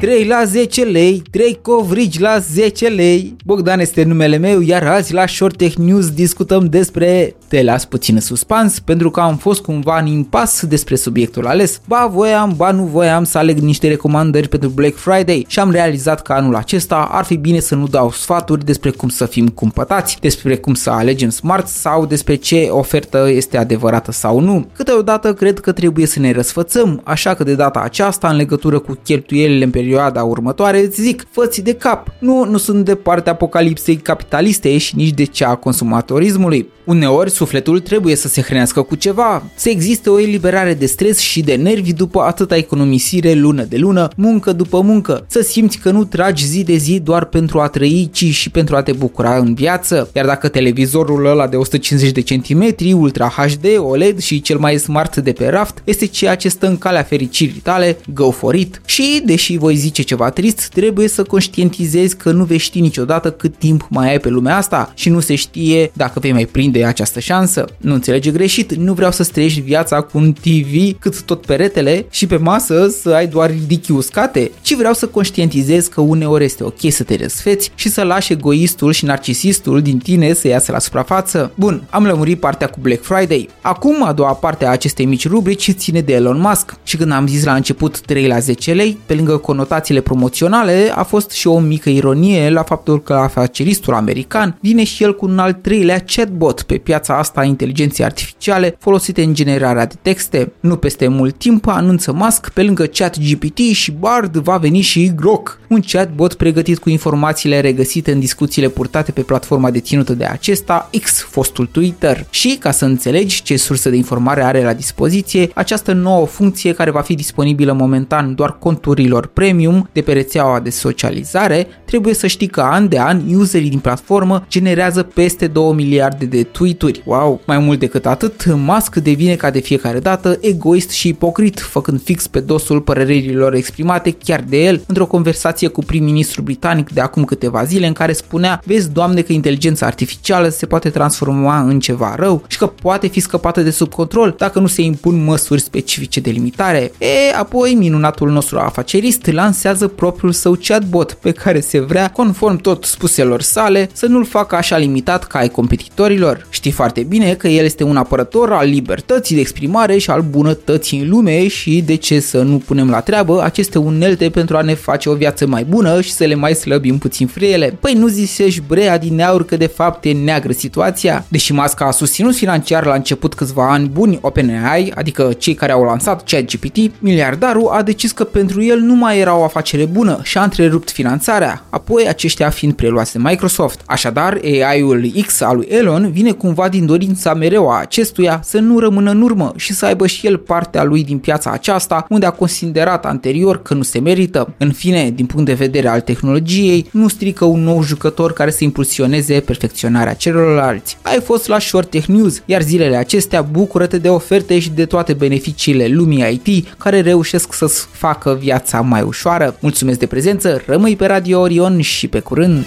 3 la 10 lei, 3 covrigi la 10 lei. Bogdan este numele meu, iar azi la Short Tech News discutăm despre te las puțin suspans pentru că am fost cumva în impas despre subiectul ales. Ba voiam, ba nu voiam să aleg niște recomandări pentru Black Friday și am realizat că anul acesta ar fi bine să nu dau sfaturi despre cum să fim cumpătați, despre cum să alegem smart sau despre ce ofertă este adevărată sau nu. Câteodată cred că trebuie să ne răsfățăm, așa că de data aceasta în legătură cu cheltuielile în perioada următoare zic, făți de cap. Nu, nu sunt de partea apocalipsei capitaliste și nici de cea a consumatorismului. Uneori sufletul trebuie să se hrănească cu ceva, să existe o eliberare de stres și de nervi după atâta economisire lună de lună, muncă după muncă, să simți că nu tragi zi de zi doar pentru a trăi, ci și pentru a te bucura în viață. Iar dacă televizorul ăla de 150 de centimetri, Ultra HD, OLED și cel mai smart de pe raft este ceea ce stă în calea fericirii tale, go for it. Și, deși voi zice ceva trist, trebuie să conștientizezi că nu vei ști niciodată cât timp mai ai pe lumea asta și nu se știe dacă vei mai prinde această șansă. Nu înțelege greșit, nu vreau să strești viața cu un TV cât tot peretele și pe masă să ai doar ridichii uscate, ci vreau să conștientizezi că uneori este ok să te răsfeți și să lași egoistul și narcisistul din tine să iasă la suprafață. Bun, am lămurit partea cu Black Friday. Acum, a doua parte a acestei mici rubrici ține de Elon Musk și când am zis la început 3 la 10 lei, pe lângă conotațiile promoționale, a fost și o mică ironie la faptul că afaceristul american vine și el cu un al treilea chatbot pe piața asta a inteligenței artificiale folosite în generarea de texte. Nu peste mult timp anunță Musk, pe lângă ChatGPT și Bard va veni și Grok, un chatbot pregătit cu informațiile regăsite în discuțiile purtate pe platforma deținută de acesta, X, fostul Twitter. Și, ca să înțelegi ce sursă de informare are la dispoziție, această nouă funcție care va fi disponibilă momentan doar conturilor premium de pe rețeaua de socializare, trebuie să știi că an de an userii din platformă generează peste 2 miliarde de tweet-uri. Wow! Mai mult decât atât, Musk devine ca de fiecare dată egoist și ipocrit, făcând fix pe dosul părerilor exprimate chiar de el într-o conversație cu prim-ministru britanic de acum câteva zile în care spunea Vezi, doamne, că inteligența artificială se poate transforma în ceva rău și că poate fi scăpată de sub control dacă nu se impun măsuri specifice de limitare. E, apoi minunatul nostru afacerist lansează propriul său chatbot pe care se vrea, conform tot spuselor sale, să nu-l facă așa limitat ca ai competitorilor. Știi foarte bine că el este un apărător al libertății de exprimare și al bunătății în lume și de ce să nu punem la treabă aceste unelte pentru a ne face o viață mai bună și să le mai slăbim puțin friele. Păi nu zisești brea din aur că de fapt e neagră situația? Deși Masca a susținut financiar la început câțiva ani buni OpenAI, adică cei care au lansat ChatGPT, miliardarul a decis că pentru el nu mai era o afacere bună și a întrerupt finanțarea, apoi aceștia fiind preluați de Microsoft. Așadar, AI-ul X al lui Elon vine cumva din dorința mereu a acestuia să nu rămână în urmă și să aibă și el partea lui din piața aceasta, unde a considerat anterior că nu se merită. În fine, din punct de vedere al tehnologiei, nu strică un nou jucător care să impulsioneze perfecționarea celorlalți. Ai fost la Short Tech News, iar zilele acestea bucură-te de oferte și de toate beneficiile lumii IT care reușesc să-ți facă viața mai ușoară. Mulțumesc de prezență, rămâi pe Radio Orion și pe curând!